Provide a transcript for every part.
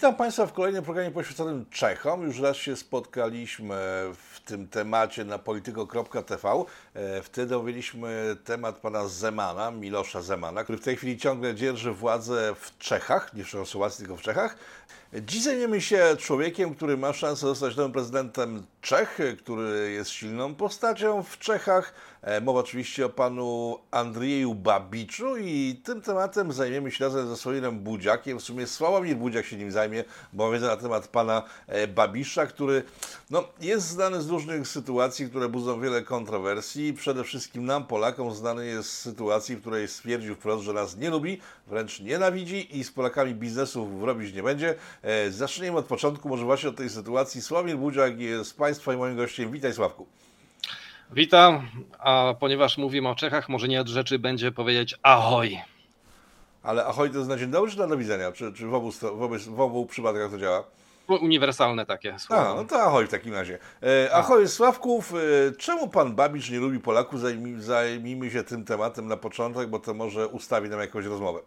Witam Państwa w kolejnym programie poświęconym Czechom. Już raz się spotkaliśmy w tym temacie na polityko.tv. E, wtedy dowiedzieliśmy temat pana Zemana, Milosza Zemana, który w tej chwili ciągle dzierży władzę w Czechach, nie w Czechosłowacji, tylko w Czechach. Dziś zajmiemy się człowiekiem, który ma szansę zostać nowym prezydentem Czech, który jest silną postacią w Czechach. E, mowa oczywiście o panu Andrzeju Babiczu i tym tematem zajmiemy się razem ze Sławomirem Budziakiem. W sumie Sławomir Budziak się nim zajmie, bo wiedzę na temat pana e, Babisza, który no, jest znany z różnych sytuacji, które budzą wiele kontrowersji. Przede wszystkim nam, Polakom, znany jest z sytuacji, w której stwierdził wprost, że nas nie lubi, wręcz nienawidzi i z Polakami biznesów robić nie będzie. E, zaczniemy od początku, może właśnie od tej sytuacji. Sławomir Budziak jest Państwa i moim gościem. Witaj Sławku. Witam, a ponieważ mówimy o Czechach, może nie od rzeczy będzie powiedzieć ahoj. Ale ahoj to jest na dzień dobry czy na do widzenia? Czy, czy w, obu, w, obu, przypadkach to działa? Uniwersalne takie słowa. A, no to ahoj w takim razie. E, ahoj Sławków, e, czemu pan Babisz nie lubi Polaków? Zajmij, zajmijmy się tym tematem na początek, bo to może ustawi nam jakąś rozmowę.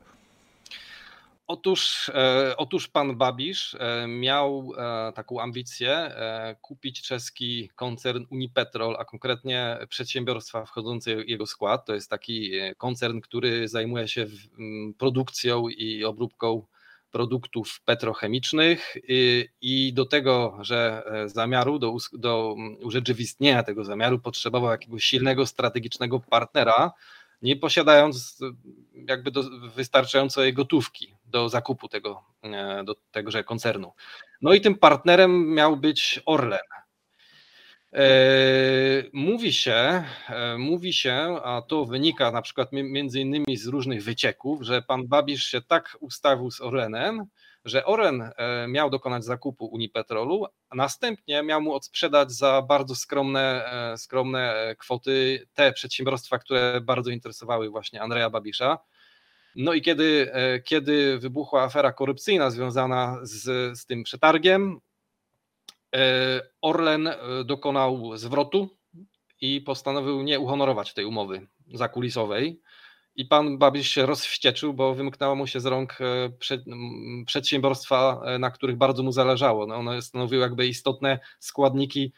Otóż, e, otóż pan Babisz e, miał e, taką ambicję kupić czeski koncern Unipetrol, a konkretnie przedsiębiorstwa wchodzące w jego skład. To jest taki koncern, który zajmuje się produkcją i obróbką produktów petrochemicznych i do tego, że zamiaru, do, do urzeczywistnienia tego zamiaru potrzebował jakiegoś silnego strategicznego partnera, nie posiadając jakby do, wystarczającej gotówki do zakupu tego, e, do tegoże koncernu. No i tym partnerem miał być Orlen. E, mówi się, e, mówi się, a to wynika na przykład między innymi z różnych wycieków, że pan Babisz się tak ustawił z Orlenem, że Oren miał dokonać zakupu Unipetrolu, a następnie miał mu odsprzedać za bardzo skromne, skromne kwoty te przedsiębiorstwa, które bardzo interesowały właśnie Andrzeja Babisza. No i kiedy, e, kiedy wybuchła afera korupcyjna związana z, z tym przetargiem, e, Orlen e, dokonał zwrotu i postanowił nie uhonorować tej umowy zakulisowej. I pan Babisz się rozwścieczył, bo wymknęło mu się z rąk przedsiębiorstwa, na których bardzo mu zależało. No one stanowiły jakby istotne składniki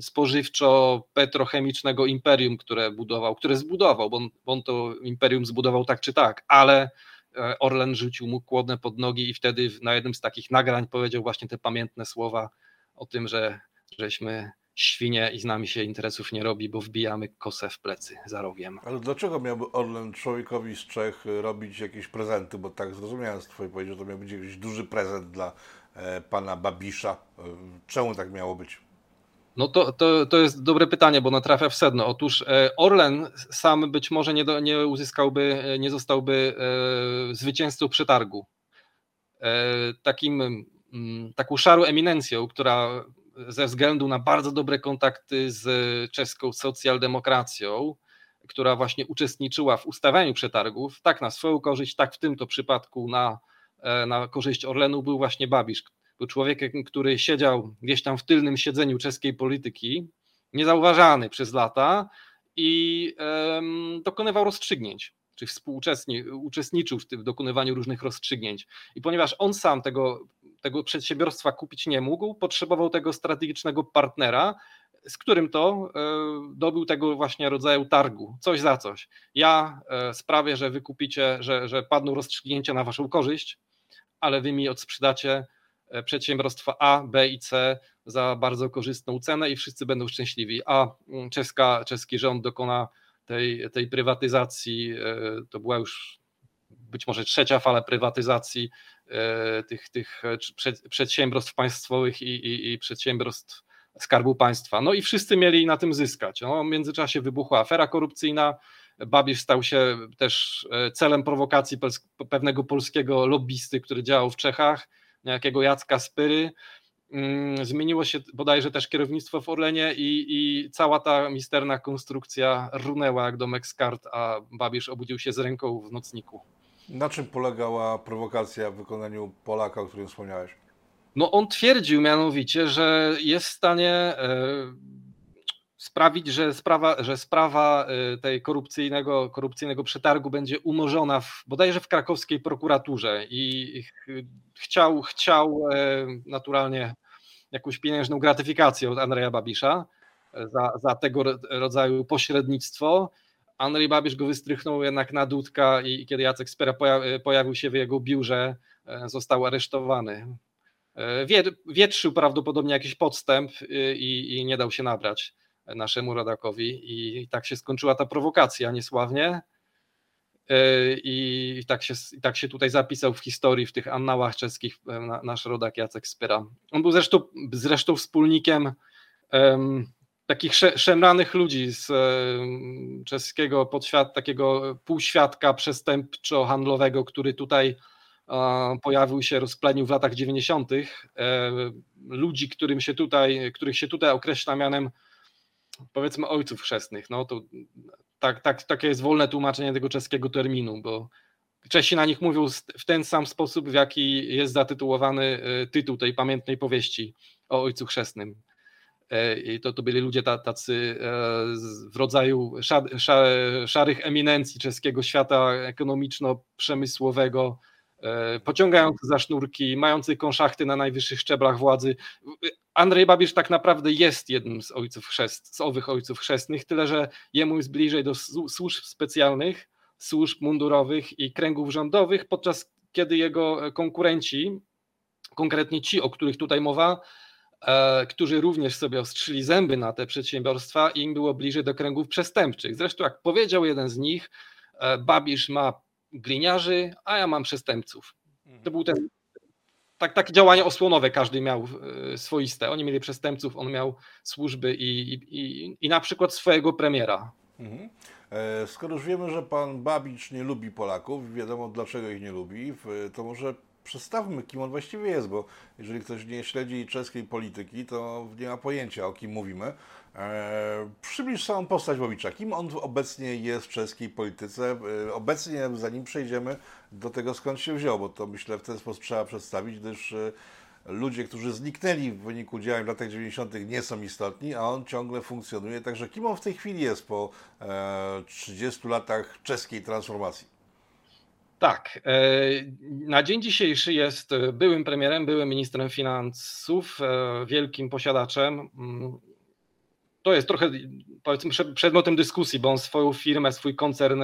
spożywczo-petrochemicznego imperium, które budował, które zbudował, bo on, bo on to imperium zbudował tak czy tak, ale e, Orlen rzucił mu kłodne pod nogi i wtedy na jednym z takich nagrań powiedział właśnie te pamiętne słowa o tym, że żeśmy świnie i z nami się interesów nie robi, bo wbijamy kosę w plecy za rogiem. Ale dlaczego miałby Orlen człowiekowi z Czech robić jakieś prezenty? Bo tak zrozumiałem z Twojej powiedzi, że to miał być jakiś duży prezent dla e, pana Babisza. Czemu tak miało być? No to, to, to jest dobre pytanie, bo natrafia w sedno. Otóż e, Orlen sam być może nie, do, nie uzyskałby, e, nie zostałby e, zwycięzcą przetargu. Takim, mm, taką szarą eminencją, która ze względu na bardzo dobre kontakty z czeską socjaldemokracją, która właśnie uczestniczyła w ustawianiu przetargów, tak na swoją korzyść, tak w tym to przypadku na, na korzyść Orlenu był właśnie Babisz, był człowiekiem, który siedział gdzieś tam w tylnym siedzeniu czeskiej polityki, niezauważany przez lata i um, dokonywał rozstrzygnięć, czy uczestniczył w tym dokonywaniu różnych rozstrzygnięć. I ponieważ on sam tego, tego przedsiębiorstwa kupić nie mógł, potrzebował tego strategicznego partnera, z którym to e, dobył tego właśnie rodzaju targu, coś za coś. Ja e, sprawię, że wykupicie, że, że padną rozstrzygnięcia na waszą korzyść, ale wy mi odsprzedacie przedsiębiorstwa A, B i C za bardzo korzystną cenę i wszyscy będą szczęśliwi. A mm, czeska, czeski rząd dokona tej, tej prywatyzacji, e, to była już być może trzecia fala prywatyzacji e, tych, tych przedsiębiorstw państwowych i, i, i przedsiębiorstw Skarbu Państwa. No i wszyscy mieli na tym zyskać. No, w międzyczasie wybuchła afera korupcyjna, Babisz stał się też celem prowokacji pewnego polskiego lobbysty, który działał w Czechach jakiego Jacka Spyry. Mm, zmieniło się bodajże też kierownictwo w Orlenie i, i cała ta misterna konstrukcja runęła jak domek z kart, a Babisz obudził się z ręką w nocniku. Na czym polegała prowokacja w wykonaniu Polaka, o którym wspomniałeś? No on twierdził mianowicie, że jest w stanie e, sprawić, że sprawa, że sprawa tej korupcyjnego, korupcyjnego przetargu będzie umorzona w, bodajże w krakowskiej prokuraturze i chciał, chciał naturalnie jakąś pieniężną gratyfikację od Andrzeja Babisza za, za tego rodzaju pośrednictwo. Andrzej Babisz go wystrychnął jednak na dudka i kiedy Jacek Spera pojawił się w jego biurze, e, został aresztowany. E, wietrzył prawdopodobnie jakiś podstęp e, i, i nie dał się nabrać naszemu rodakowi i tak się skończyła ta prowokacja niesławnie. I tak się, tak się tutaj zapisał w historii, w tych annałach czeskich nasz rodak Jacek Spyra. On był zresztą, zresztą wspólnikiem um, takich szemranych ludzi z czeskiego podświat, takiego półświadka przestępczo-handlowego, który tutaj pojawił się, rozplenił w latach 90. E, ludzi, którym się tutaj, których się tutaj określa mianem powiedzmy ojców chrzestnych. No to tak, tak, takie jest wolne tłumaczenie tego czeskiego terminu, bo Czesi na nich mówią w ten sam sposób, w jaki jest zatytułowany e, tytuł tej pamiętnej powieści o ojcu chrzestnym. E, I to, to byli ludzie tacy e, w rodzaju szarych eminencji czeskiego świata ekonomiczno-przemysłowego, pociągający za sznurki, mający konszachty na najwyższych szczeblach władzy. Andrzej Babisz tak naprawdę jest jednym z ojców chrzest, z owych ojców chrzestnych, tyle że jemu jest bliżej do służb specjalnych, służb mundurowych i kręgów rządowych, podczas kiedy jego konkurenci, konkretnie ci, o których tutaj mowa, E, którzy również sobie ostrzyli zęby na te przedsiębiorstwa im było bliżej do kręgów przestępczych. Zresztą, jak powiedział jeden z nich, e, Babisz ma gliniarzy, a ja mam przestępców. To był ten tak, takie działanie osłonowe każdy miał e, swoiste. Oni mieli przestępców, on miał służby i, i, i na przykład swojego premiera. Mhm. Skoro już wiemy, że pan Babicz nie lubi Polaków, wiadomo dlaczego ich nie lubi, to może przedstawmy, kim on właściwie jest, bo jeżeli ktoś nie śledzi czeskiej polityki, to nie ma pojęcia, o kim mówimy. Eee, przybliż samą postać Wowicza. Kim on obecnie jest w czeskiej polityce? Eee, obecnie, zanim przejdziemy do tego, skąd się wziął, bo to myślę w ten sposób trzeba przedstawić, gdyż e, ludzie, którzy zniknęli w wyniku działań w latach 90. nie są istotni, a on ciągle funkcjonuje. Także kim on w tej chwili jest po e, 30 latach czeskiej transformacji? Tak. E, na dzień dzisiejszy jest byłym premierem, byłym ministrem finansów, e, wielkim posiadaczem. To jest trochę, powiedzmy, przedmiotem dyskusji, bo on swoją firmę, swój koncern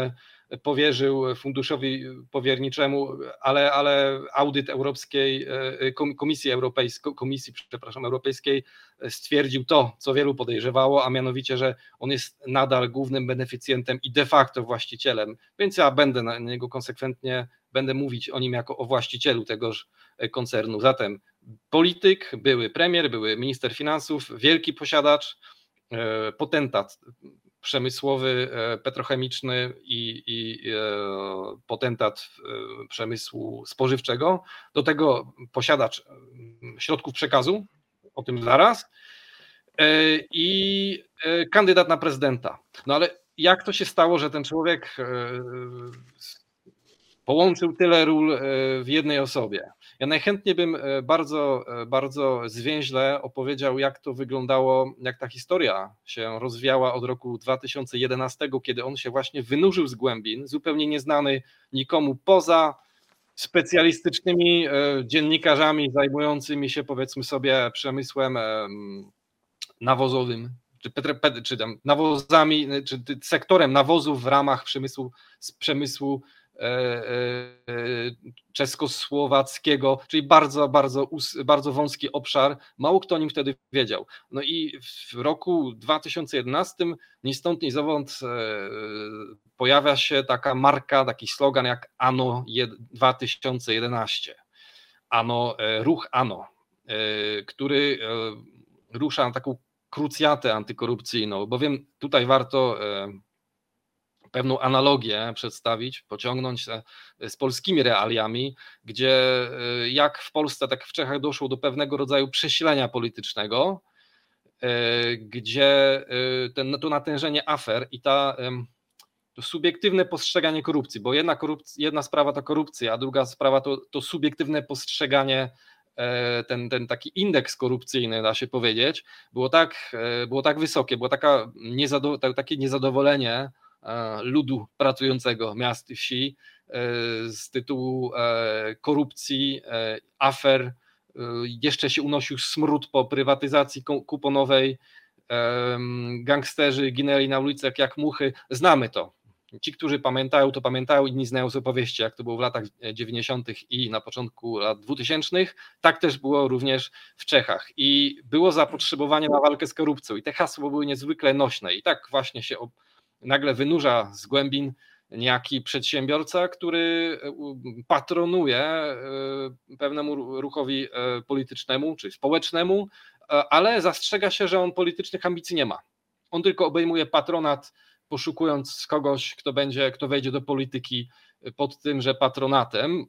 powierzył funduszowi powierniczemu, ale, ale audyt Europejskiej e, Komisji Europejskiej, Komisji, przepraszam, Europejskiej stwierdził to, co wielu podejrzewało, a mianowicie, że on jest nadal głównym beneficjentem i de facto właścicielem, więc ja będę na niego konsekwentnie, będę mówić o nim jako o właścicielu tegoż koncernu. Zatem polityk, były premier, były minister finansów, wielki posiadacz, potentat przemysłowy, e, petrochemiczny i, i e, potentat e, przemysłu spożywczego, do tego posiadacz środków przekazu, o tym zaraz, i kandydat na prezydenta. No ale jak to się stało, że ten człowiek połączył tyle ról w jednej osobie? Ja najchętniej bym e, bardzo, e, bardzo zwięźle opowiedział, jak to wyglądało, jak ta historia się rozwijała od roku 2011, kiedy on się właśnie wynurzył z głębin, zupełnie nieznany nikomu poza specjalistycznymi e, dziennikarzami zajmującymi się powiedzmy sobie przemysłem nawozowym, czy, czy tam nawozami, czy sektorem nawozów w ramach przemysłu, przemysłu czeskosłowackiego, czyli bardzo, bardzo, bardzo wąski obszar. Mało kto o nim wtedy wiedział. No i w roku 2011 ni stąd, ni zowąd e, pojawia się taka marka, taki slogan jak ANO 2011. ANO, ruch ANO, który rusza na taką krucjatę antykorupcyjną, bowiem tutaj warto pewną analogię przedstawić, pociągnąć z polskimi realiami, gdzie e, jak w Polsce, tak w Czechach doszło do pewnego rodzaju przesilenia politycznego, e, gdzie e, ten, to natężenie afer i ta, to subiektywne postrzeganie korupcji, bo jedna, korupcja, jedna sprawa to korupcja, a druga sprawa to, to subiektywne postrzeganie ten, ten taki indeks korupcyjny, da się powiedzieć, było tak, było tak wysokie, było taka niezado, takie niezadowolenie ludu pracującego miast i wsi z tytułu korupcji, afer, jeszcze się unosił smród po prywatyzacji kuponowej, gangsterzy ginęli na ulicach jak muchy. Znamy to. Ci, którzy pamiętają, to pamiętają, inni znają z opowieści, jak to było w latach 90. i na początku lat 2000. Tak też było również w Czechach. I było zapotrzebowanie na walkę z korupcją. I te hasła były niezwykle nośne. I tak właśnie się nagle wynurza z głębin niejaki przedsiębiorca, który patronuje e, pewnemu ruchowi e, politycznemu czy społecznemu, E, ale zastrzega się, że on politycznych ambicji nie ma. On tylko obejmuje patronat, poszukując kogoś, kto będzie, kto wejdzie do polityki pod tymże patronatem.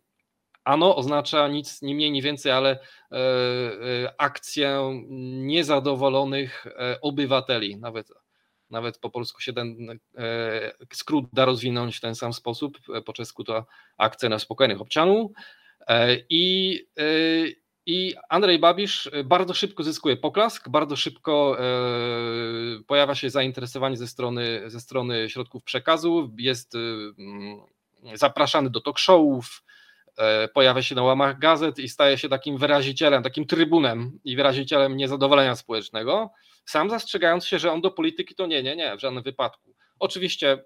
Ano oznacza nic nie mniej, nie więcej, ale e, e, akcję niezadowolonych obywateli. Nawet, nawet po polsku się ten skrót da rozwinąć w ten sam sposób. Po czesku to akcja na spokojnych obczanów. I, i Andrzej Babisz e, bardzo szybko zyskuje poklask, bardzo szybko e, pojawia się zainteresowanie ze strony, ze strony środków przekazu, jest e, zapraszany do talk showów, pojawia się na łamach gazet i staje się takim wyrazicielem, takim trybunem i wyrazicielem niezadowolenia społecznego, sam zastrzegając się, że on do polityki to nie, nie, nie, w żadnym wypadku. Oczywiście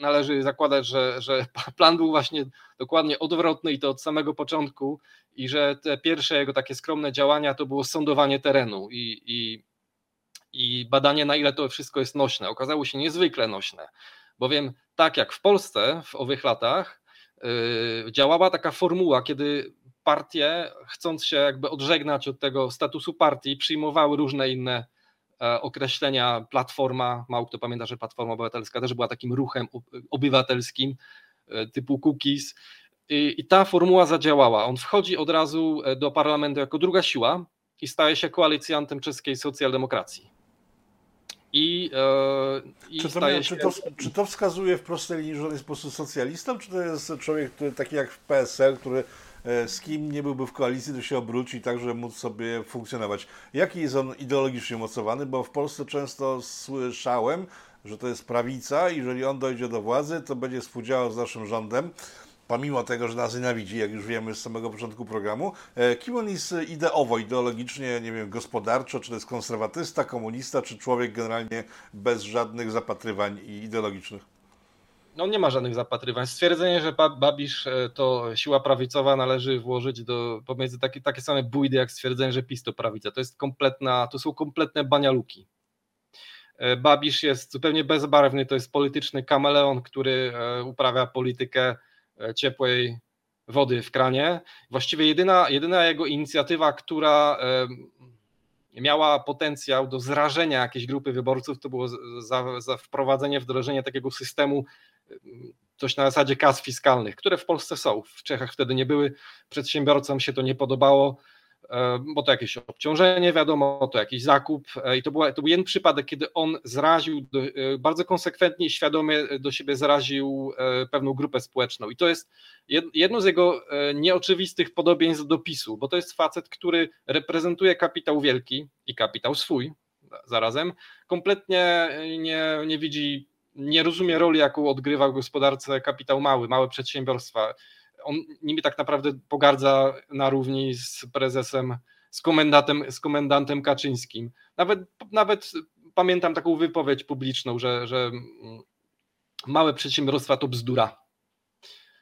należy zakładać, że, że plan był właśnie dokładnie odwrotny i to od samego początku i że te pierwsze jego takie skromne działania to było sądowanie terenu i, i, i badanie na ile to wszystko jest nośne. Okazało się niezwykle nośne, bowiem tak jak w Polsce w owych latach działała taka formuła, kiedy partie chcąc się jakby odżegnać od tego statusu partii przyjmowały różne inne E, określenia Platforma, mało kto pamięta, że Platforma Obywatelska też była takim ruchem obywatelskim e, typu cookies i, i ta formuła zadziałała. On wchodzi od razu e, do parlamentu jako druga siła i staje się koalicjantem czeskiej socjaldemokracji. I, i czy, to, się... czy, to, czy to wskazuje w prostej linii, że on jest po prostu socjalistą, czy to jest człowiek który, taki jak w PSL, który E, z kim nie byłby w koalicji, to się obróci tak, żeby móc sobie funkcjonować. Jaki jest on ideologicznie mocowany? Bo w Polsce często słyszałem, że to jest prawica i jeżeli on dojdzie do władzy, to będzie współdziałał z naszym rządem pomimo tego, że nas nienawidzi, jak już wiemy z samego początku programu. E, kim on jest ideowo, ideologicznie, nie wiem, gospodarczo, czy to jest konserwatysta, komunista, czy człowiek generalnie bez żadnych zapatrywań ideologicznych? no nie ma żadnych zapatrywań. Stwierdzenie, że Babisz e, to siła prawicowa należy włożyć do pomiędzy takie, takie same bójdy, jak stwierdzenie, że PiS to prawica. To jest kompletna, to są kompletne banialuki. E, Babisz jest zupełnie bezbarwny, to jest polityczny kameleon, który uprawia politykę ciepłej wody w kranie. Właściwie jedyna, jedyna jego inicjatywa, która miała potencjał do zrażenia jakiejś grupy wyborców, to było za, za wprowadzenie, wdrożenie takiego systemu coś na zasadzie kas fiskalnych, które w Polsce są. W Czechach wtedy nie były. Przedsiębiorcom się to nie podobało, e, bo to jakieś obciążenie, wiadomo, to jakiś zakup. E, I to, była, to był jeden przypadek, kiedy on zraził, e, bardzo konsekwentnie i świadomie do siebie zraził pewną grupę społeczną. I to jest jedno z jego nieoczywistych podobieństw do PiSu, bo to jest facet, który reprezentuje kapitał wielki i kapitał swój zarazem, kompletnie nie, nie widzi nie rozumie roli, jaką odgrywa w gospodarce kapitał mały, małe przedsiębiorstwa. On nimi tak naprawdę pogardza na równi z prezesem, z komendantem, z komendantem Kaczyńskim. Nawet, nawet pamiętam taką wypowiedź publiczną, że, że małe przedsiębiorstwa to bzdura.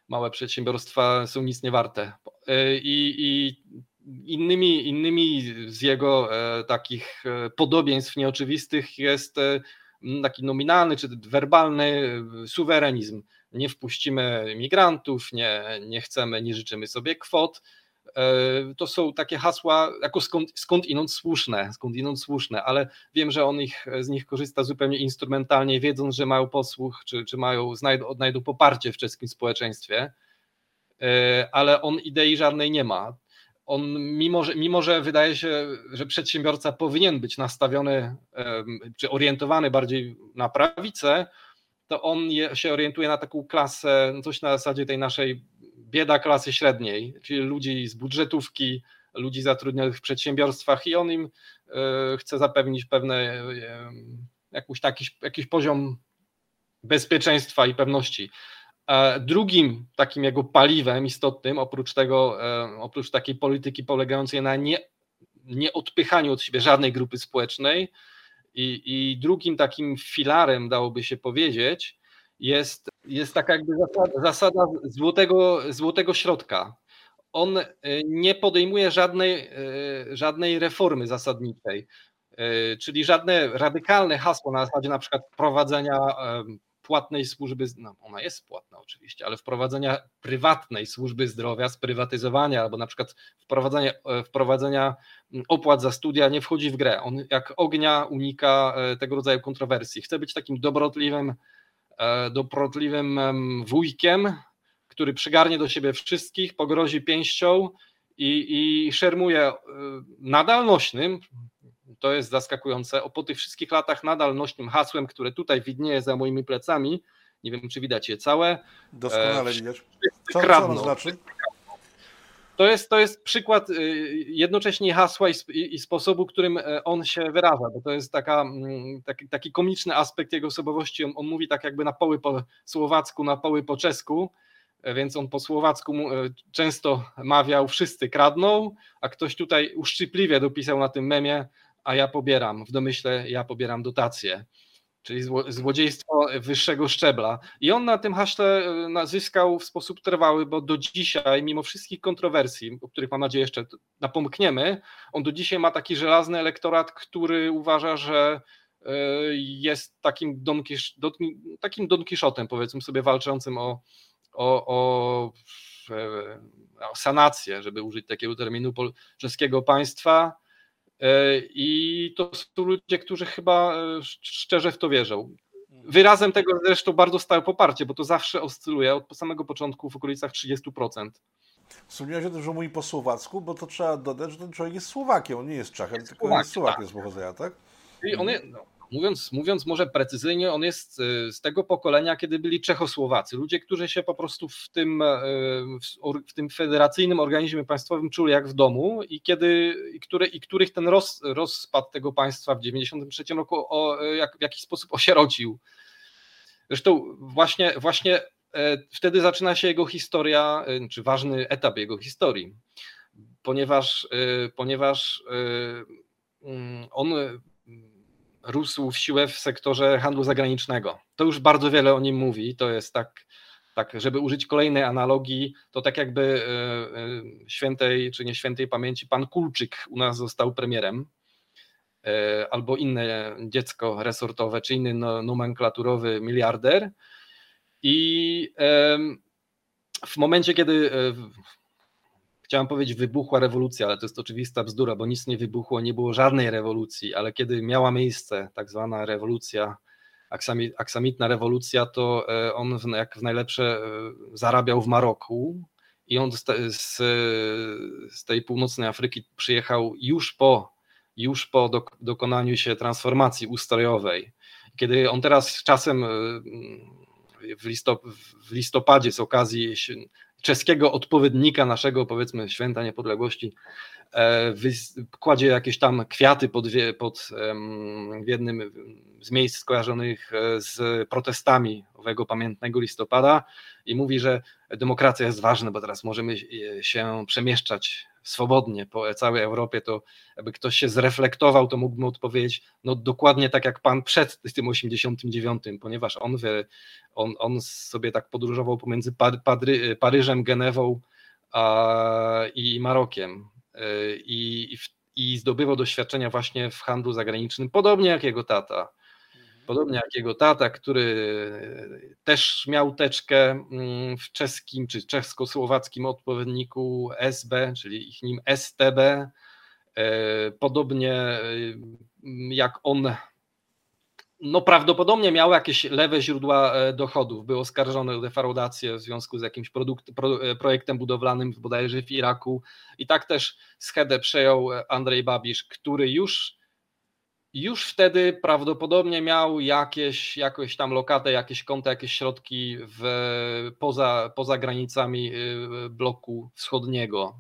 Małe przedsiębiorstwa są nic nie warte. I, i innymi, innymi z jego e, takich e, podobieństw nieoczywistych jest e, taki nominalny czy werbalny suwerenizm. Nie wpuścimy migrantów, nie, nie chcemy, nie życzymy sobie kwot. E, to są takie hasła jako skąd, skąd inąd słuszne, skąd inąd słuszne, ale wiem, że on ich, z nich korzysta zupełnie instrumentalnie, wiedząc, że mają posłuch, czy, czy mają, znajdą, odnajdą poparcie w czeskim społeczeństwie, e, ale on idei żadnej nie ma on, mimo że, mimo że wydaje się, że przedsiębiorca powinien być nastawiony czy orientowany bardziej na prawicę, to on je, się orientuje na taką klasę, no coś na zasadzie tej naszej bieda klasy średniej, czyli ludzi z budżetówki, ludzi zatrudnionych w przedsiębiorstwach i on im chce zapewnić pewne jakiś, taki, jakiś poziom bezpieczeństwa i pewności. Drugim takim jego paliwem istotnym, oprócz tego, oprócz takiej polityki polegającej na nie, nie odpychaniu od siebie żadnej grupy społecznej, i, i drugim takim filarem, dałoby się powiedzieć, jest, jest taka jakby zasada, zasada złotego, złotego środka. On e, nie podejmuje żadnej, e, żadnej reformy zasadniczej, e, czyli żadne radykalne hasło na zasadzie na przykład prowadzenia płatnej służby, no ona jest płatna oczywiście, ale wprowadzenia prywatnej służby zdrowia, sprywatyzowania albo na przykład wprowadzenia, e, wprowadzenia mm, opłat za studia nie wchodzi w grę. On jak ognia unika e, tego rodzaju kontrowersji. Chce być takim dobrotliwym, e, dobrotliwym wujkiem, który przygarnie do siebie wszystkich, pogrozi pięścią i, i szermuje nadal nośnym, to jest zaskakujące, o po tych wszystkich latach nadal nośnym hasłem, które tutaj widnieje za moimi plecami, nie wiem czy widać je całe. Doskonale e, widać. Co, co ono znaczy? To jest, to jest przykład y, jednocześnie hasła i, i, sposobu, którym e, on się wyraża, bo to jest taka, mm, taki, taki komiczny aspekt jego osobowości. On, on, mówi tak jakby na poły po słowacku, na poły po czesku, e, więc on po słowacku często mawiał wszyscy kradną, a ktoś tutaj uszczypliwie dopisał na tym memie a ja pobieram, w domyśle ja pobieram dotacje, czyli złodziejstwo wyższego szczebla. I on na tym haśle e, zyskał w sposób trwały, bo do dzisiaj, mimo wszystkich kontrowersji, o których mam nadzieję jeszcze napomkniemy, on do dzisiaj ma taki żelazny elektorat, który uważa, że e, jest takim Don, Kisz, takim Don Kiszotem, powiedzmy sobie, walczącym o, o, o, o sanację, żeby użyć takiego terminu czeskiego państwa E, I to są ludzie, którzy chyba e, szczerze w to wierzą. Mhm. Wyrazem tego zresztą bardzo stałe poparcie, bo to zawsze oscyluje od samego początku w okolicach 30%. Wspomniałeś o tym, że mówi po słowacku, bo to trzeba dodać, że ten człowiek jest Słowakiem, on nie jest Czachem, tylko jest Słowakiem tak. z pochodzenia, tak? I on jest, no, mówiąc, mówiąc może precyzyjnie, on jest y, z tego pokolenia, kiedy byli Czechosłowacy. Ludzie, którzy się po prostu w tym, y, w tym federacyjnym organizmie państwowym czuli jak w domu i, kiedy, i, który, i których ten roz, rozpad tego państwa w 1993 roku o, jak, w jakiś sposób osierocił. Zresztą właśnie, właśnie e, wtedy zaczyna się jego historia, czy ważny etap jego historii, ponieważ, ponieważ mm, on rósł w siłę w sektorze handlu zagranicznego. To już bardzo wiele o nim mówi. To jest tak, tak żeby użyć kolejnej analogii, to tak jakby e, e, świętej czy nie świętej pamięci pan Kulczyk u nas został premierem, e, albo inne dziecko resortowe, czy inny no, nomenklaturowy miliarder. I w momencie, kiedy chciałem powiedzieć wybuchła rewolucja, ale to jest oczywista bzdura, bo nic nie wybuchło, nie było żadnej rewolucji, ale kiedy miała miejsce tak zwana rewolucja, aksamitna rewolucja, to e, on jak w najlepsze e, zarabiał w Maroku i on z, z, tej północnej Afryki przyjechał już po, już po dokonaniu się transformacji ustrojowej. Kiedy on teraz czasem e, w listopadzie z okazji czeskiego odpowiednika naszego, powiedzmy, święta niepodległości, e, kładzie jakieś tam kwiaty pod, pod w jednym z miejsc skojarzonych e, z protestami owego pamiętnego listopada i mówi, że demokracja jest ważna, bo teraz możemy się przemieszczać swobodnie po całej Europie, to jakby ktoś się zreflektował, to mógłbym odpowiedzieć, no dokładnie tak jak pan przed tym 89, ponieważ on, wie, on, on sobie tak podróżował pomiędzy Padry, Paryżem, Genewą a, i Marokiem i, i zdobywał doświadczenia właśnie w handlu zagranicznym, podobnie jak jego tata. Podobnie jak jego tata, który też miał teczkę mm, w czeskim czy czesko-słowackim odpowiedniku SB, czyli ich nim STB. E, podobnie mm, jak on, no prawdopodobnie miał jakieś lewe źródła e, dochodów, był oskarżony o defraudację w związku z jakimś produkt, pro, e, projektem budowlanym bodajże w Iraku i tak też schedę przejął Andrzej Babisz, który już już wtedy prawdopodobnie miał jakieś, jakąś tam lokatę, jakieś konta, jakieś środki w, poza, poza granicami y, bloku wschodniego.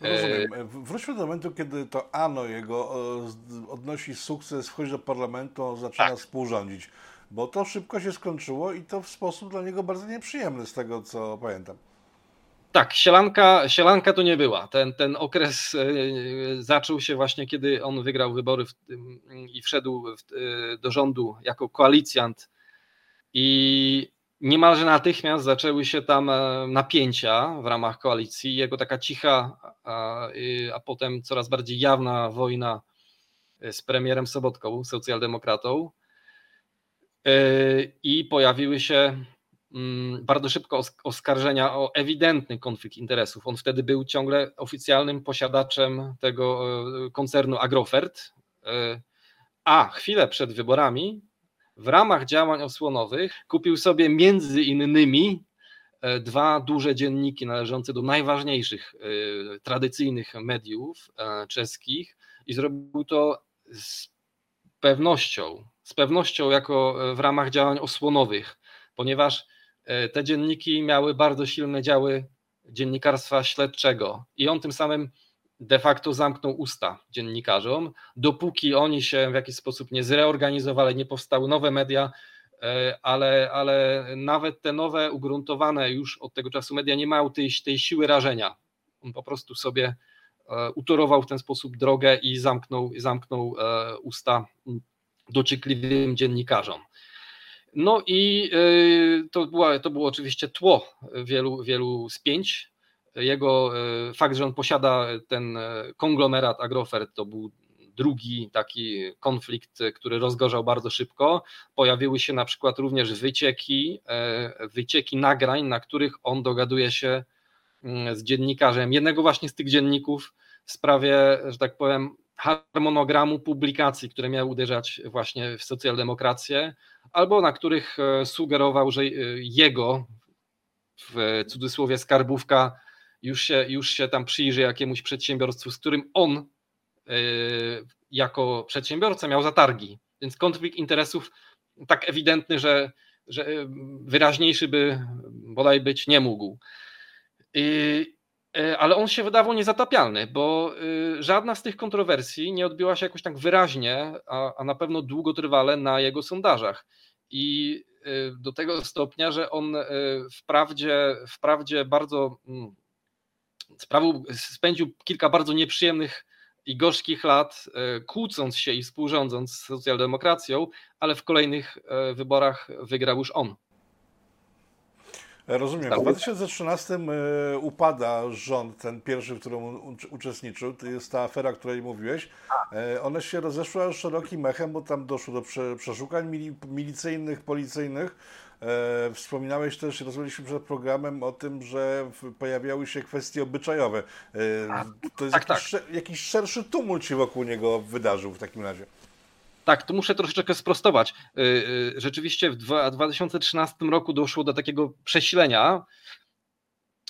Rozumiem. Wróćmy do momentu, kiedy to Ano jego odnosi sukces, wchodzi do parlamentu, zaczyna tak. współrządzić. Bo to szybko się skończyło i to w sposób dla niego bardzo nieprzyjemny, z tego co pamiętam. Tak, sielanka, sielanka to nie była. Ten, ten okres e, zaczął się właśnie, kiedy on wygrał wybory w, i wszedł w, e, do rządu jako koalicjant. I niemalże natychmiast zaczęły się tam e, napięcia w ramach koalicji. Jego taka cicha, a, a potem coraz bardziej jawna wojna z premierem Sobotką, socjaldemokratą. I pojawiły się bardzo szybko oskarżenia o ewidentny konflikt interesów. On wtedy był ciągle oficjalnym posiadaczem tego e, koncernu Agrofert, e, a chwilę przed wyborami w ramach działań osłonowych kupił sobie między innymi e, dwa duże dzienniki należące do najważniejszych tradycyjnych mediów czeskich i zrobił to z pewnością, z pewnością jako w ramach działań osłonowych, ponieważ te dzienniki miały bardzo silne działy dziennikarstwa śledczego i on tym samym de facto zamknął usta dziennikarzom, dopóki oni się w jakiś sposób nie zreorganizowali, nie powstały nowe media, e, ale, ale nawet te nowe, ugruntowane już od tego czasu media nie mają tej, tej siły rażenia. On po prostu sobie e, utorował w ten sposób drogę i zamknął, zamknął usta dociekliwym dziennikarzom. No i y, to, była, to było oczywiście tło wielu, wielu spięć. Jego y, fakt, że on posiada ten y, konglomerat Agrofert, to był drugi taki konflikt, który rozgorzał bardzo szybko. Pojawiły się na przykład również wycieki, wycieki nagrań, na których on dogaduje się z dziennikarzem jednego właśnie z tych dzienników w sprawie, że tak powiem, harmonogramu publikacji, które miały uderzać właśnie w socjaldemokrację, albo na których e, sugerował, że e, jego w cudzysłowie skarbówka już się, już się tam przyjrzy jakiemuś przedsiębiorstwu, z którym on e, jako przedsiębiorca miał zatargi. Więc konflikt interesów tak ewidentny, że, że wyraźniejszy by bodaj być nie mógł. Ale on się wydawał niezatapialny, bo y, żadna z tych kontrowersji nie odbiła się jakoś tak wyraźnie, a, a na pewno długotrwale na jego sondażach. I y, do tego stopnia, że on y, wprawdzie, wprawdzie bardzo mm, sprawił, spędził kilka bardzo nieprzyjemnych i gorzkich lat, kłócąc się i współrządząc z socjaldemokracją, ale w kolejnych wyborach wygrał już on. Rozumiem. W 2013 e, upada rząd, ten pierwszy, w którym uczestniczył. To jest ta afera, o której mówiłeś. E, one się rozeszły szerokim echem, bo tam doszło do przeszukań milicyjnych, policyjnych. E, wspominałeś też, rozmawialiśmy przed programem o tym, że pojawiały się kwestie obyczajowe. To jest tak, jakiś, tak. jakiś szerszy tumult się wokół niego wydarzył w takim razie. Tak, tu muszę troszeczkę sprostować. Y, y, rzeczywiście w 2013 roku doszło do takiego przesilenia,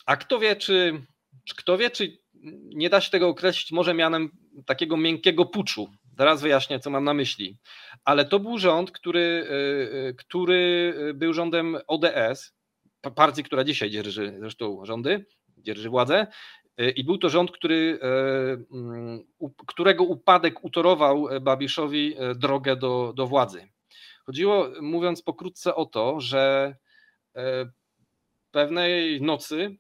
a kto wie, czy, kto wie, czy nie da się tego określić może mianem takiego miękkiego puczu. Teraz wyjaśnię, co mam na myśli. Ale to był rząd, który, y, który był rządem ODS, partii, która dzisiaj dzierży zresztą rządy, dzierży władzę, I był to rząd, który, e, którego upadek utorował Babiszowi e, drogę do, do władzy. Chodziło, mówiąc pokrótce, o to, że pewnej nocy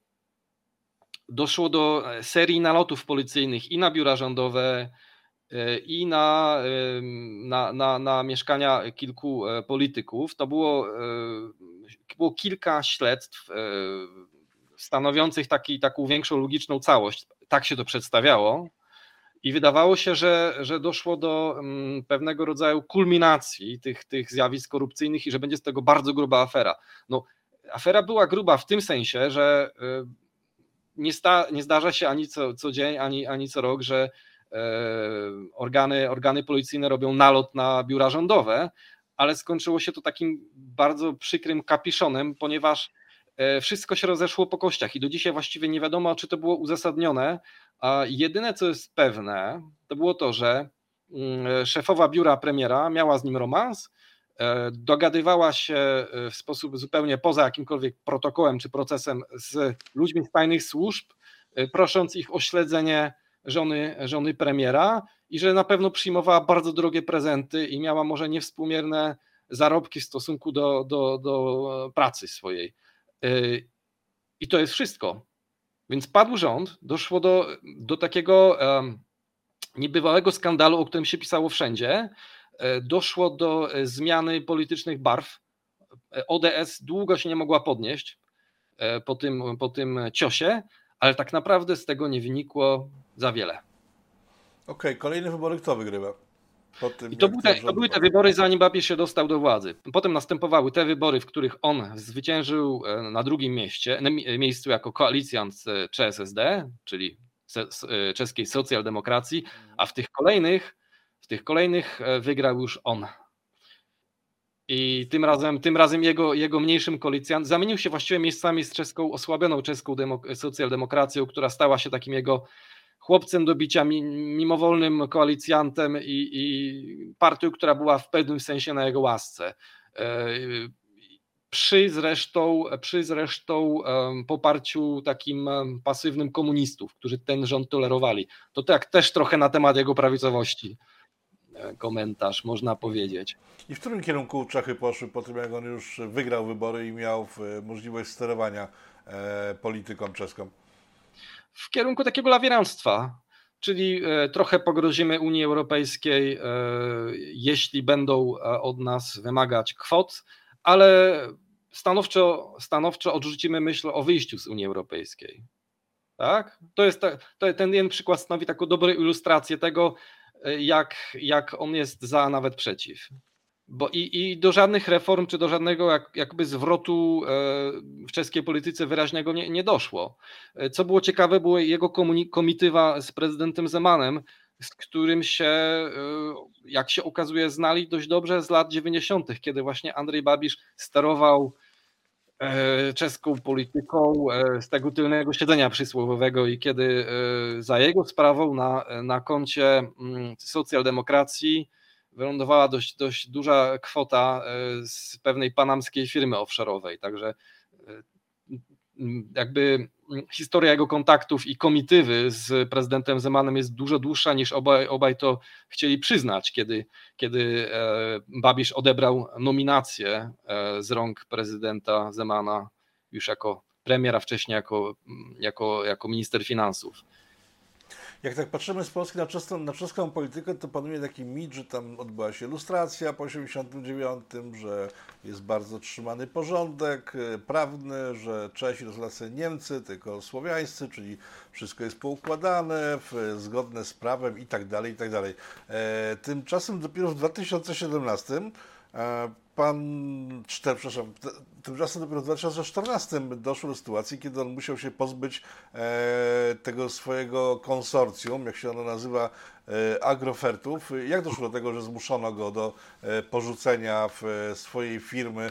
doszło do serii nalotów policyjnych i na biura rządowe, i na, na, na, na mieszkania kilku polityków. To było, było kilka śledztw stanowiących taki, taką większą logiczną całość. Tak się to przedstawiało. I wydawało się, że, że doszło do mm, pewnego rodzaju kulminacji tych, tych zjawisk korupcyjnych i że będzie z tego bardzo gruba afera. No, afera była gruba w tym sensie, że y, nie, sta, nie zdarza się ani co, co dzień, ani, ani co rok, że e, organy, organy policyjne robią nalot na biura rządowe, ale skończyło się to takim bardzo przykrym kapiszonem, ponieważ wszystko się rozeszło po kościach i do dzisiaj właściwie nie wiadomo, czy to było uzasadnione. A jedyne, co jest pewne, to było to, że mm, szefowa biura premiera miała z nim romans, e, dogadywała się e, w sposób zupełnie poza jakimkolwiek protokołem czy procesem z ludźmi z tajnych służb, prosząc ich o śledzenie żony, żony premiera i że na pewno przyjmowała bardzo drogie prezenty i miała może niewspółmierne zarobki w stosunku do, do, do pracy swojej. I to jest wszystko. Więc padł rząd, doszło do, do takiego niebywałego skandalu, o którym się pisało wszędzie. E, doszło do e, zmiany politycznych barw. E, ODS długo się nie mogła podnieść po tym, po tym ciosie, ale tak naprawdę z tego nie wynikło za wiele. Okej, okay, kolejne wybory kto wygrywa? Tym, I to, były te, to były te wybory, zanim Babisz się dostał do władzy. Potem następowały te wybory, w których on zwyciężył e, na drugim mieście, na miejscu jako koalicjant CSSD, czyli e, czeskiej socjaldemokracji, a w tych kolejnych, w tych kolejnych e, wygrał już on. I tym razem, tym razem jego, jego mniejszym koalicjant zamienił się właściwie miejscami z czeską, osłabioną czeską socjaldemokracją, która stała się takim jego chłopcem do bicia, mimowolnym koalicjantem i, i partią, która była w pewnym sensie na jego łasce. E, przy zresztą, przy zresztą poparciu takim pasywnym komunistów, którzy ten rząd tolerowali. To tak też trochę na temat jego prawicowości e, komentarz, można powiedzieć. I w którym kierunku Czechy poszły po tym, jak on już wygrał wybory i miał możliwość sterowania e, polityką czeską? W kierunku takiego lawirantstwa, czyli e, trochę pogrozimy Unii Europejskiej, e, jeśli będą e, od nas wymagać kwot, ale stanowczo, stanowczo odrzucimy myśl o wyjściu z Unii Europejskiej. Tak? To jest ta, to, ten jeden przykład stanowi taką dobrą ilustrację tego, jak, jak on jest za, nawet przeciw. Bo i, i do żadnych reform, czy do żadnego jak, jakby zwrotu e, w czeskiej polityce wyraźnego nie, nie doszło. E, co było ciekawe, była jego komitywa z prezydentem Zemanem, z którym się, e, jak się okazuje, znali dość dobrze z lat 90., kiedy właśnie Andrzej Babisz sterował czeską polityką z tego tylnego siedzenia przysłowiowego i kiedy za jego sprawą na, na koncie mm, socjaldemokracji wylądowała dość, dość duża kwota e, z pewnej panamskiej firmy offshore'owej, także e, jakby historia jego kontaktów i komitywy z prezydentem Zemanem jest dużo dłuższa niż obaj, obaj to chcieli przyznać, kiedy, kiedy e, Babisz odebrał nominację z rąk prezydenta Zemana już jako premier, a wcześniej jako, jako, jako minister finansów jak tak patrzymy z Polski na czeską, na czeską politykę, to panuje taki mit, że tam odbyła się lustracja po 1989, że jest bardzo trzymany porządek e, prawny, że Czesi są Niemcy, tylko słowiańscy, czyli wszystko jest poukładane, zgodne z prawem i tak dalej, i tak dalej. E, tymczasem dopiero w 2017 Pan, czter, przepraszam, tymczasem dopiero w 2014 doszło do sytuacji, kiedy on musiał się pozbyć e, tego swojego konsorcjum, jak się ono nazywa, e, agrofertów. Jak doszło do tego, że zmuszono go do e, porzucenia w, e, swojej firmy e,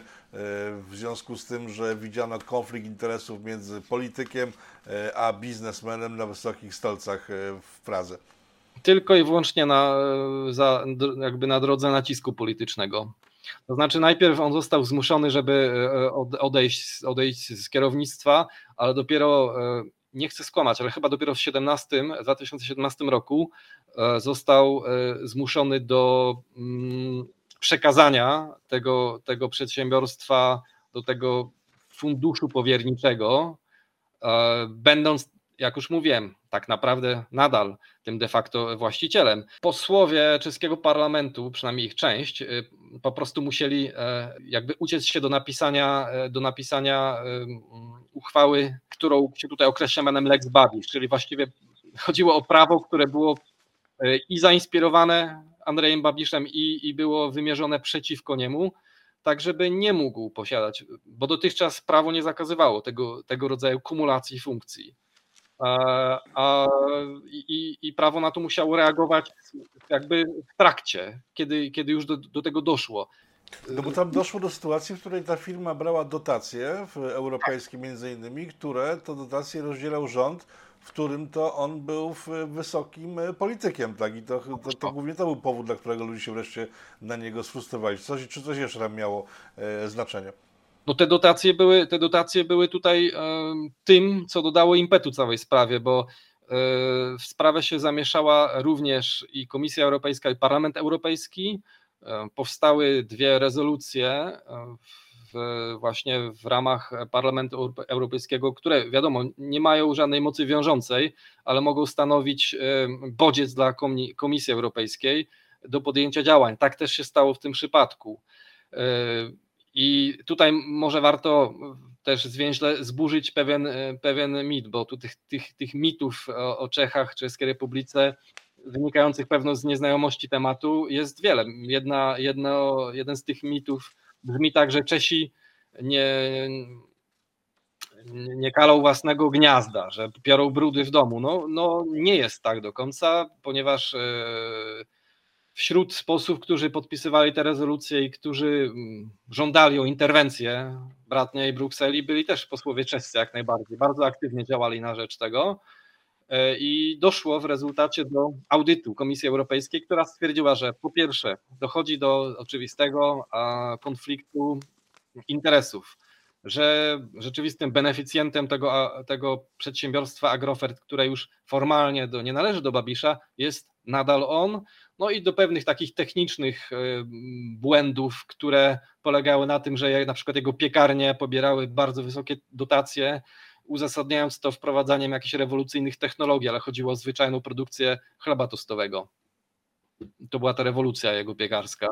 w związku z tym, że widziano konflikt interesów między politykiem e, a biznesmenem na wysokich stolcach w Pradze? Tylko i wyłącznie na, za, jakby na drodze nacisku politycznego. To znaczy, najpierw on został zmuszony, żeby e, odejść, odejść z kierownictwa, ale dopiero, e, nie chcę skłamać, ale chyba dopiero w 17, 2017 roku e, został zmuszony do mm, przekazania tego, tego przedsiębiorstwa do tego funduszu powierniczego, będąc, jak już mówiłem, tak naprawdę nadal tym de facto właścicielem. Posłowie czeskiego parlamentu, przynajmniej ich część, y, po prostu musieli e, jakby uciec się do napisania, e, do napisania e, uchwały, którą się tutaj określa mianem Lex Babiš, czyli właściwie chodziło o prawo, które było i zainspirowane Andrejem Babiszem i, i było wymierzone przeciwko niemu, tak żeby nie mógł posiadać, bo dotychczas prawo nie zakazywało tego, tego rodzaju kumulacji funkcji a, i, i, prawo na to musiało reagować jakby w trakcie, kiedy, kiedy już do, do tego doszło. No bo tam doszło do sytuacji, w której ta firma brała dotacje w europejskie między innymi, które to dotacje rozdzielał rząd, w którym to on był wysokim politykiem, tak? I to, to, to głównie to był powód, dla którego ludzie się wreszcie na niego sfrustrowali. Coś, czy coś jeszcze tam miało e, znaczenie? No te dotacje były, te dotacje były tutaj tym, co dodało impetu całej sprawie, bo w sprawę się zamieszała również i Komisja Europejska, i Parlament Europejski. Powstały dwie rezolucje w, właśnie w ramach Parlamentu Europejskiego, które wiadomo nie mają żadnej mocy wiążącej, ale mogą stanowić bodziec dla Komisji Europejskiej do podjęcia działań. Tak też się stało w tym przypadku. I tutaj może warto też zwięźle zburzyć pewien, pewien mit, bo tu tych, tych, tych mitów o, o Czechach, Czeskiej Republice wynikających pewno z nieznajomości tematu jest wiele. Jedna, jedno, jeden z tych mitów brzmi tak, że Czesi nie, nie kalą własnego gniazda, że piorą brudy w domu. No, no nie jest tak do końca, ponieważ wśród posłów, którzy podpisywali te rezolucje i którzy mm, żądali o interwencję bratniej Brukseli, byli też posłowie czescy jak najbardziej. Bardzo aktywnie działali na rzecz tego. E, I doszło w rezultacie do audytu Komisji Europejskiej, która stwierdziła, że po pierwsze dochodzi do oczywistego konfliktu interesów, że rzeczywistym beneficjentem tego, tego przedsiębiorstwa Agrofert, które już formalnie do, nie należy do Babisza, jest nadal on, no i do pewnych takich technicznych e, błędów, które polegały na tym, że na przykład jego piekarnie pobierały bardzo wysokie dotacje, uzasadniając to wprowadzaniem jakichś rewolucyjnych technologii, ale chodziło o zwyczajną produkcję chleba tostowego. To była ta rewolucja jego piekarska.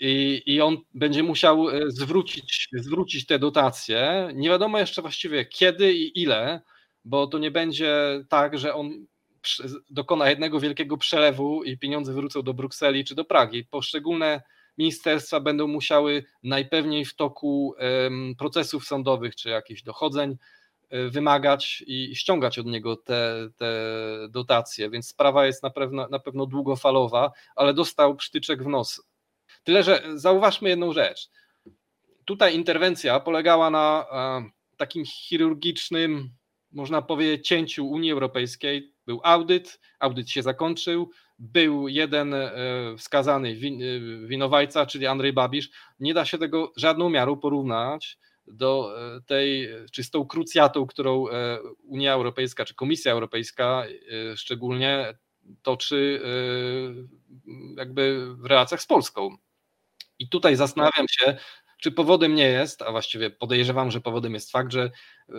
I, I on będzie musiał e, zwrócić, zwrócić te dotacje. Nie wiadomo jeszcze właściwie kiedy i ile, bo to nie będzie tak, że on dokona jednego wielkiego przelewu i pieniądze wrócą do Brukseli czy do Pragi. Poszczególne ministerstwa będą musiały najpewniej w toku procesów sądowych czy jakichś dochodzeń e, wymagać i ściągać od niego te, te dotacje, więc sprawa jest na pewno, na pewno długofalowa, ale dostał przytyczek w nos. Tyle, że zauważmy jedną rzecz. Tutaj interwencja polegała na e, takim chirurgicznym, można powiedzieć, cięciu Unii Europejskiej był audyt, audyt się zakończył, był jeden e, wskazany e, winowajca, czyli Andrzej Babisz. Nie da się tego żadną miarą porównać do e, tej, czy z tą krucjatą, którą Unia Europejska, czy Komisja Europejska szczególnie toczy jakby w relacjach z Polską. I tutaj zastanawiam się, czy powodem nie jest, a właściwie podejrzewam, że powodem jest fakt, że e,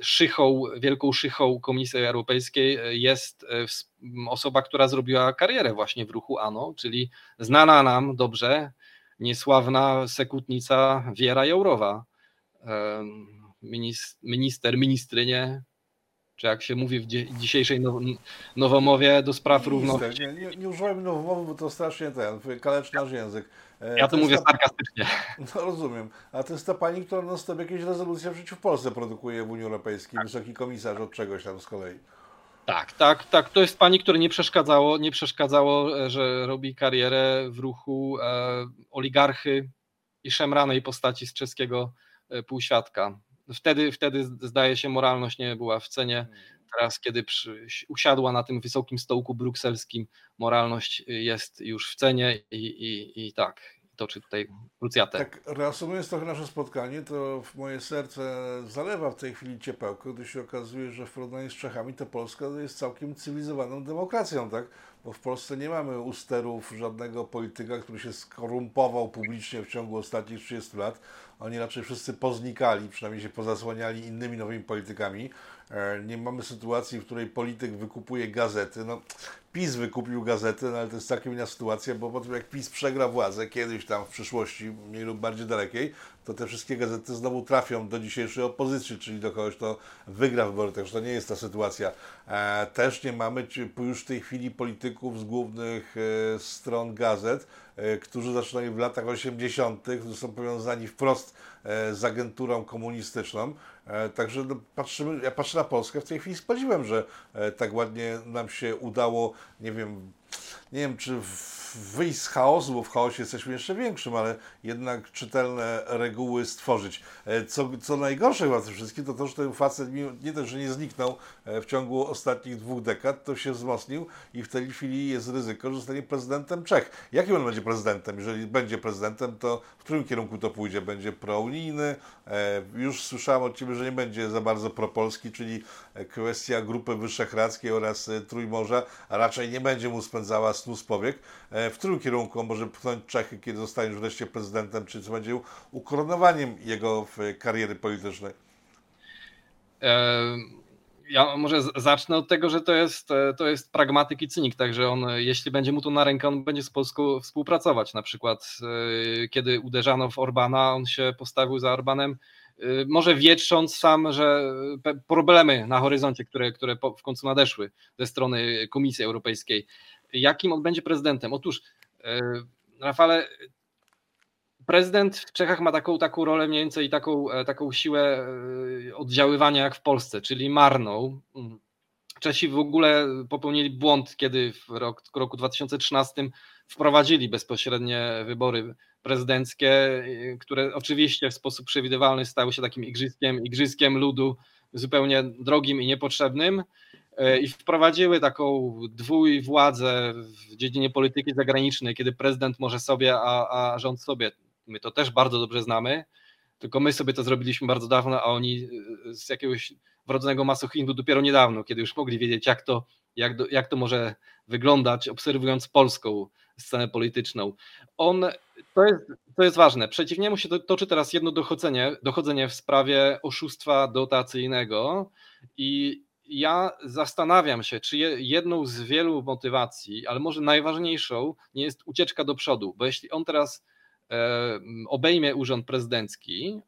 szychą, wielką szychą Komisji Europejskiej e, jest e, osoba, która zrobiła karierę właśnie w ruchu ANO, czyli znana nam dobrze, niesławna sekutnica Wiera Jourowa, minister, ministrynie czy jak się mówi w dzisiejszej now nowomowie do spraw równości. Nie, nie, nie używajmy nowomowy, bo to strasznie ten, kaleczy nasz język. E, ja to, to mówię ta... sarkastycznie. No rozumiem. A to jest ta pani, która non stop jakieś rezolucje w życiu w Polsce produkuje w Unii Europejskiej, tak. wysoki komisarz od czegoś tam z kolei. Tak, tak, tak. To jest pani, która nie przeszkadzało, nie przeszkadzało, e, że robi karierę w ruchu e, oligarchy i szemranej postaci z czeskiego e, półświadka. Wtedy, wtedy zdaje się moralność nie była w cenie. Teraz, kiedy przy, usiadła na tym wysokim stołku brukselskim, moralność jest już w cenie i, i, i tak, toczy tutaj krucjatę. Tak, reasumując trochę nasze spotkanie, to w moje serce zalewa w tej chwili ciepełko, gdy się okazuje, że w porównaniu z Czechami to Polska jest całkiem cywilizowaną demokracją, tak? Bo w Polsce nie mamy usterów żadnego polityka, który się skorumpował publicznie w ciągu ostatnich 30 lat. Oni raczej wszyscy poznikali, przynajmniej się pozasłaniali innymi nowymi politykami. E, nie mamy sytuacji, w której polityk wykupuje gazety. No, PiS wykupił gazety, no ale to jest całkiem inna sytuacja, bo po tym jak PiS przegra władzę kiedyś tam w przyszłości, mniej lub bardziej dalekiej, to te wszystkie gazety znowu trafią do dzisiejszej opozycji, czyli do kogoś, kto wygra wybory. Także to nie jest ta sytuacja. E, też nie mamy już w tej chwili polityków z głównych e, stron gazet, którzy zaczynają w latach 80., którzy są powiązani wprost z agenturą komunistyczną. Także no, patrzymy, ja patrzę na Polskę w tej chwili z podziwem, że tak ładnie nam się udało, nie wiem, nie wiem czy w wyjść z chaosu, bo w chaosie jesteśmy jeszcze większym, ale jednak czytelne reguły stworzyć. E, co, co najgorsze chyba tym wszystkim, to to, że ten facet nie też, że nie zniknął e, w ciągu ostatnich dwóch dekad, to się wzmocnił i w tej chwili jest ryzyko, że zostanie prezydentem Czech. Jakim on będzie prezydentem? Jeżeli będzie prezydentem, to w którym kierunku to pójdzie? Będzie prounijny? E, już słyszałem od Ciebie, że nie będzie za bardzo propolski, czyli kwestia Grupy Wyszehradzkiej oraz Trójmorza, a raczej nie będzie mu spędzała snu z powiek. E, w którym kierunku on może pchnąć Czechy, kiedy zostanie już wreszcie prezydentem, czy co będzie ukoronowaniem jego kariery politycznej? E, ja może zacznę od tego, że to jest, e, to jest pragmatyk i cynik, także on, jeśli będzie mu to na rękę, on będzie z Polską współpracować. Na przykład, kiedy uderzano w Orbana, on się postawił za Orbanem, może wietrząc sam, że problemy na horyzoncie, które, które w końcu nadeszły ze strony Komisji Europejskiej, jakim on będzie prezydentem. Otóż, e, Rafale, prezydent w Czechach ma taką, taką rolę mniej więcej taką, e, taką siłę e, oddziaływania jak w Polsce, czyli marną. Mm. Czesi w ogóle popełnili błąd, kiedy w, rok, roku 2013 wprowadzili bezpośrednie wybory prezydenckie, które oczywiście w sposób przewidywalny stały się takim igrzyskiem, igrzyskiem ludu zupełnie drogim i niepotrzebnym. E, i wprowadziły taką dwójwładzę w dziedzinie polityki zagranicznej, kiedy prezydent może sobie, a, a rząd sobie. My to też bardzo dobrze znamy, tylko my sobie to zrobiliśmy bardzo dawno, a oni e, z jakiegoś wrodzonego masochizmu dopiero niedawno, kiedy już mogli wiedzieć, jak to, jak, do, jak to może wyglądać, obserwując polską scenę polityczną. On, to jest, to jest ważne. Przeciw niemu się toczy teraz jedno dochodzenie, dochodzenie w sprawie oszustwa dotacyjnego i ja zastanawiam się, czy jedną z wielu motywacji, ale może najważniejszą, nie jest ucieczka do przodu, bo jeśli on teraz e, obejmie urząd prezydencki,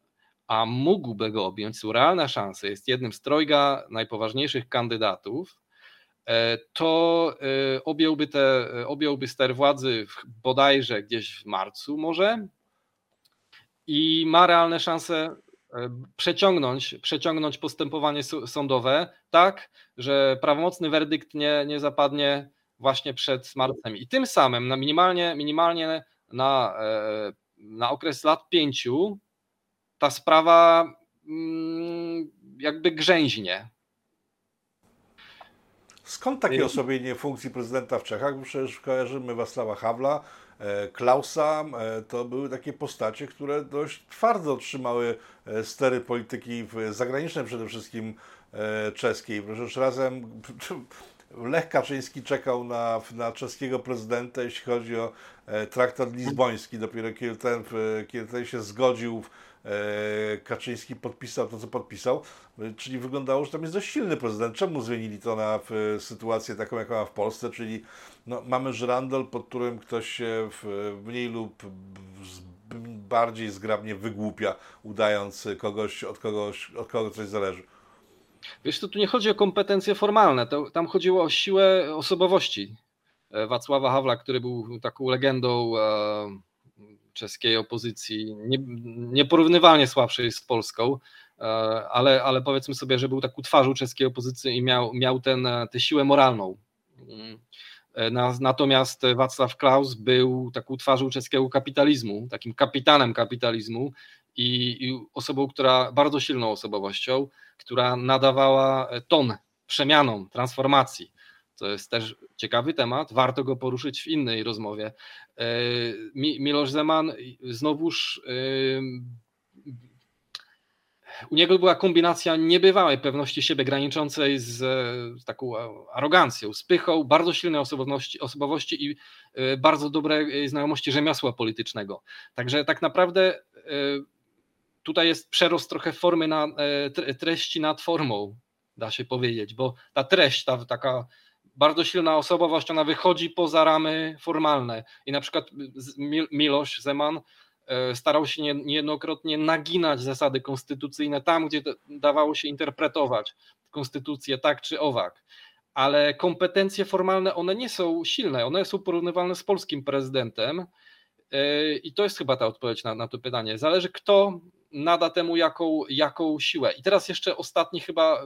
a mógłby go objąć, są realne szanse, jest jednym z trojga najpoważniejszych kandydatów, e, to e, objąłby, te, objąłby ster władzy bodajże gdzieś w marcu może i ma realne szanse przeciągnąć, przeciągnąć postępowanie sądowe tak, że prawomocny werdykt nie, nie zapadnie właśnie przed marcem. I tym samym na minimalnie, minimalnie na, e, na okres lat pięciu ta sprawa mm, jakby grzęźnie. Skąd takie osłabienie funkcji prezydenta w Czechach? Przecież kojarzymy Wacława Hawla, Klausa, e, to były takie postacie, które dość twardo trzymały e, stery polityki zagranicznej przede wszystkim czeskiej. Przecież razem Lech Kaczyński czekał na, na czeskiego prezydenta, jeśli chodzi o traktat lizboński. Dopiero kiedy ten, kiedy ten się zgodził E, Kaczyński podpisał to, co podpisał, czyli wyglądało, że tam jest dość silny prezydent. Czemu zmienili to na sytuację taką, jaką ma w Polsce, czyli no, mamy żrandol, pod którym ktoś się mniej lub bardziej zgrabnie wygłupia, udając kogoś, od kogoś, od kogo coś zależy. Wiesz, to tu nie chodzi o kompetencje formalne, to, tam chodziło o siłę osobowości e, Wacława Hawla, który był taką legendą e, czeskiej opozycji, nie, nieporównywalnie słabszej z polską, e, ale, ale powiedzmy sobie, że był taką twarzą czeskiej opozycji i miał, miał ten, e, tę siłę moralną. E, natomiast Wacław Klaus był taką twarzą czeskiego kapitalizmu, takim kapitanem kapitalizmu i, i osobą, która bardzo silną osobowością, która nadawała ton przemianom, transformacji. To jest też ciekawy temat, warto go poruszyć w innej rozmowie. E, Miloš Zeman znowuż e, u niego była kombinacja niebywałej pewności siebie, graniczącej z, z taką arogancją, z pychą, bardzo silnej osobowości, osobowości i e, bardzo dobrej znajomości rzemiosła politycznego. Także tak naprawdę tutaj jest przerost trochę formy na treści nad formą, da się powiedzieć, bo ta treść, ta taka bardzo silna osobowość, ona wychodzi poza ramy formalne. I na przykład Miloš Zeman e, starał się niejednokrotnie naginać zasady konstytucyjne tam, gdzie dawało się interpretować konstytucję tak czy owak. Ale kompetencje formalne, one nie są silne, one są porównywalne z polskim prezydentem. E, I to jest chyba ta odpowiedź na, na to pytanie. Zależy, kto nada temu jaką, jaką siłę. I teraz jeszcze ostatni chyba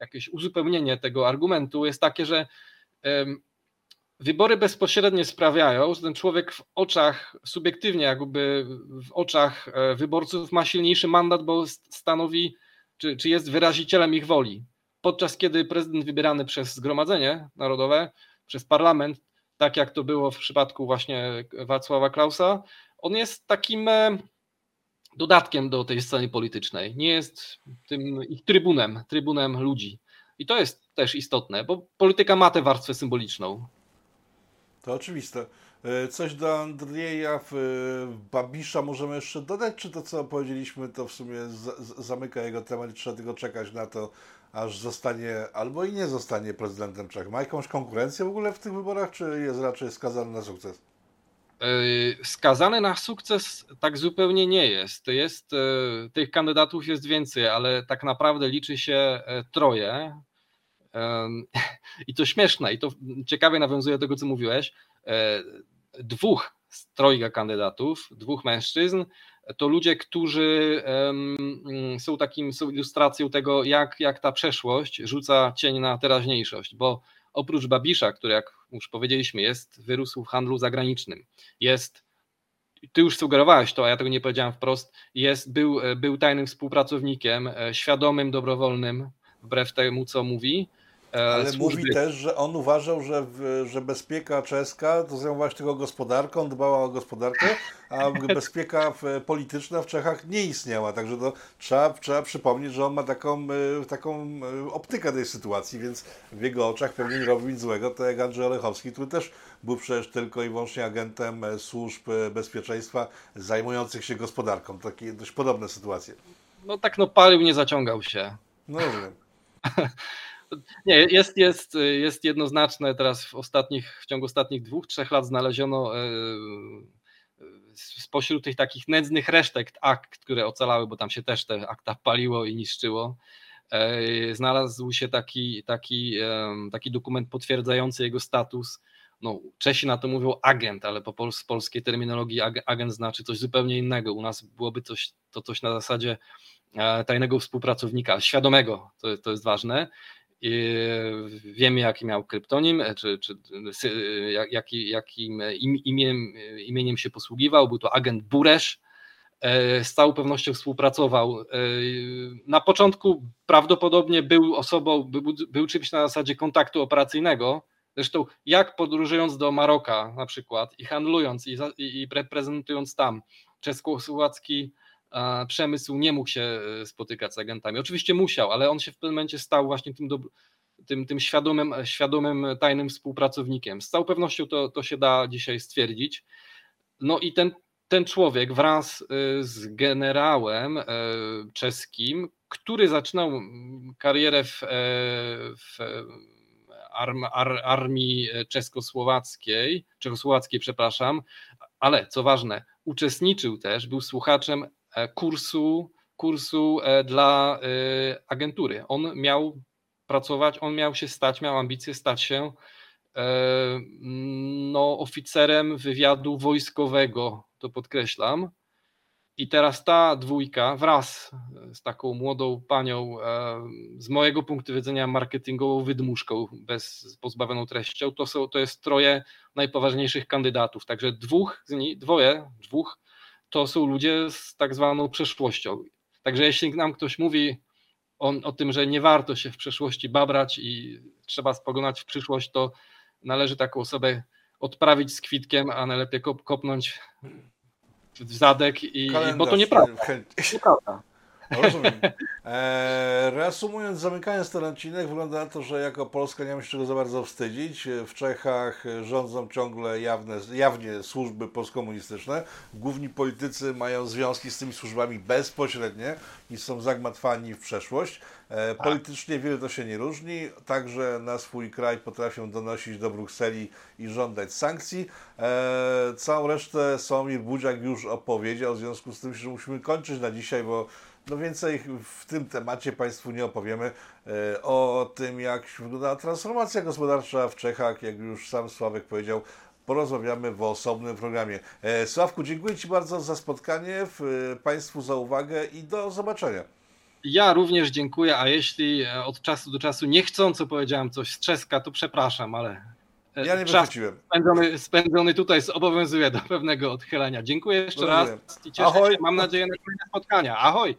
jakieś uzupełnienie tego argumentu jest takie, że wybory bezpośrednie sprawiają, że ten człowiek w oczach, subiektywnie jakby w oczach e, wyborców ma silniejszy mandat, bo stanowi, czy, czy jest wyrazicielem ich woli. Podczas kiedy prezydent wybierany przez Zgromadzenie Narodowe, przez parlament, tak jak to było w przypadku właśnie Wacława Klausa, on jest takim e, dodatkiem do tej sceny politycznej. Nie jest tym ich trybunem, trybunem ludzi. I to jest też istotne, bo polityka ma tę warstwę symboliczną. To oczywiste. E, coś do Andrzeja Babisza możemy jeszcze dodać, czy to co powiedzieliśmy to w sumie zamyka jego temat i trzeba tylko czekać na to, aż zostanie albo i nie zostanie prezydentem Czech. Ma jakąś konkurencję w ogóle w tych wyborach, czy jest raczej skazany na sukces? E, skazany na sukces tak zupełnie nie jest. jest. E, tych kandydatów jest więcej, ale tak naprawdę liczy się troje. I to śmieszne, i to ciekawie nawiązuje do tego, co mówiłeś. E, dwóch z trojga kandydatów, dwóch mężczyzn, to ludzie, którzy są takim są ilustracją tego, jak, jak ta przeszłość rzuca cień na teraźniejszość, bo oprócz Babisza, który jak już powiedzieliśmy, jest wyrósł w handlu zagranicznym, jest ty już sugerowałeś to, a ja tego nie powiedziałem wprost, jest, był, był tajnym współpracownikiem, e, świadomym, dobrowolnym, wbrew temu, co mówi, E, Ale służby. mówi też, że on uważał, że, że bezpieka czeska to zajmowała się tylko gospodarką, dbała o gospodarkę, a bezpieka polityczna w Czechach nie istniała. Także to trzeba, trzeba przypomnieć, że on ma taką, e, taką e, optykę tej sytuacji, więc w jego oczach pewnie nie robi nic złego. To jak Andrzej Olechowski, który też był przecież tylko i wyłącznie agentem służb bezpieczeństwa zajmujących się gospodarką. Takie dość podobne sytuacje. No tak, no palił, nie zaciągał się. No rozumiem. Nie, jest, jest, jest jednoznaczne teraz w ostatnich, w ciągu ostatnich dwóch, trzech lat znaleziono e, spośród tych takich nędznych resztek akt, które ocalały, bo tam się też te akta paliło i niszczyło, e, znalazł się taki, taki, taki dokument potwierdzający jego status. No, Czesi na to mówią agent, ale po pols polskiej terminologii agent znaczy coś zupełnie innego. U nas byłoby coś, to coś na zasadzie e, tajnego współpracownika, świadomego, to, to jest ważne. Wiemy, jaki miał kryptonim, czy, czy jaki, jakim imiem, imieniem się posługiwał. Był to agent Buresz. E, z całą pewnością współpracował. E, na początku prawdopodobnie był osobą, był, był czymś na zasadzie kontaktu operacyjnego. Zresztą, jak podróżując do Maroka na przykład i handlując i, i, i reprezentując tam czesko-słowacki przemysł nie mógł się e, spotykać z agentami. Oczywiście musiał, ale on się w pewnym momencie stał właśnie tym, do, tym, tym świadomym, świadomym, tajnym współpracownikiem. Z całą pewnością to, to się da dzisiaj stwierdzić. No i ten, ten człowiek wraz e, z generałem e, czeskim, który zaczynał karierę w, w arm, ar, armii czeskosłowackiej, czechosłowackiej, przepraszam, ale co ważne, uczestniczył też, był słuchaczem E, kursu, kursu e, dla e, agentury. On miał pracować, on miał się stać, miał ambicje stać się no, oficerem wywiadu wojskowego, to podkreślam. I teraz ta dwójka wraz z taką młodą panią, z mojego punktu widzenia marketingową wydmuszką, bez pozbawioną treścią, to, są, to jest troje najpoważniejszych kandydatów. Także dwóch z nich, dwoje, dwóch to są ludzie z tak zwaną przeszłością. Także jeśli nam ktoś mówi o, o tym, że nie warto się w przeszłości babrać i trzeba spoglądać w przyszłość, to należy taką osobę odprawić z kwitkiem, a najlepiej kop, kopnąć w zadek, i, bo to nieprawda. nieprawda. Rozumiem. E, reasumując, zamykając ten odcinek, wygląda na to, że jako Polska nie mamy się czego za bardzo wstydzić. W Czechach rządzą ciągle jawne, jawnie służby postkomunistyczne. Główni politycy mają związki z tymi służbami bezpośrednie i są zagmatwani w przeszłość. E, tak. politycznie wiele to się nie różni, także na swój kraj potrafią donosić do Brukseli i żądać sankcji. E, całą resztę Sławomir Budziak już opowiedział, w związku z tym, że musimy kończyć na dzisiaj, bo no więcej w tym temacie Państwu nie opowiemy. E, o tym, jak wygląda transformacja gospodarcza w Czechach, jak już sam Sławek powiedział, porozmawiamy w osobnym programie. E, Sławku, dziękuję Ci bardzo za spotkanie, Państwu za uwagę i do zobaczenia. Ja również dziękuję, a jeśli e, od czasu do czasu niechcąco powiedziałem coś z czeska, to przepraszam, ale e, Ja nie czas spędzony, spędzony tutaj zobowiązuje do pewnego odchylenia. Dziękuję jeszcze Rozumiem. raz i cieszę Ahoj. się. Mam nadzieję na kolejne spotkania. Ahoj!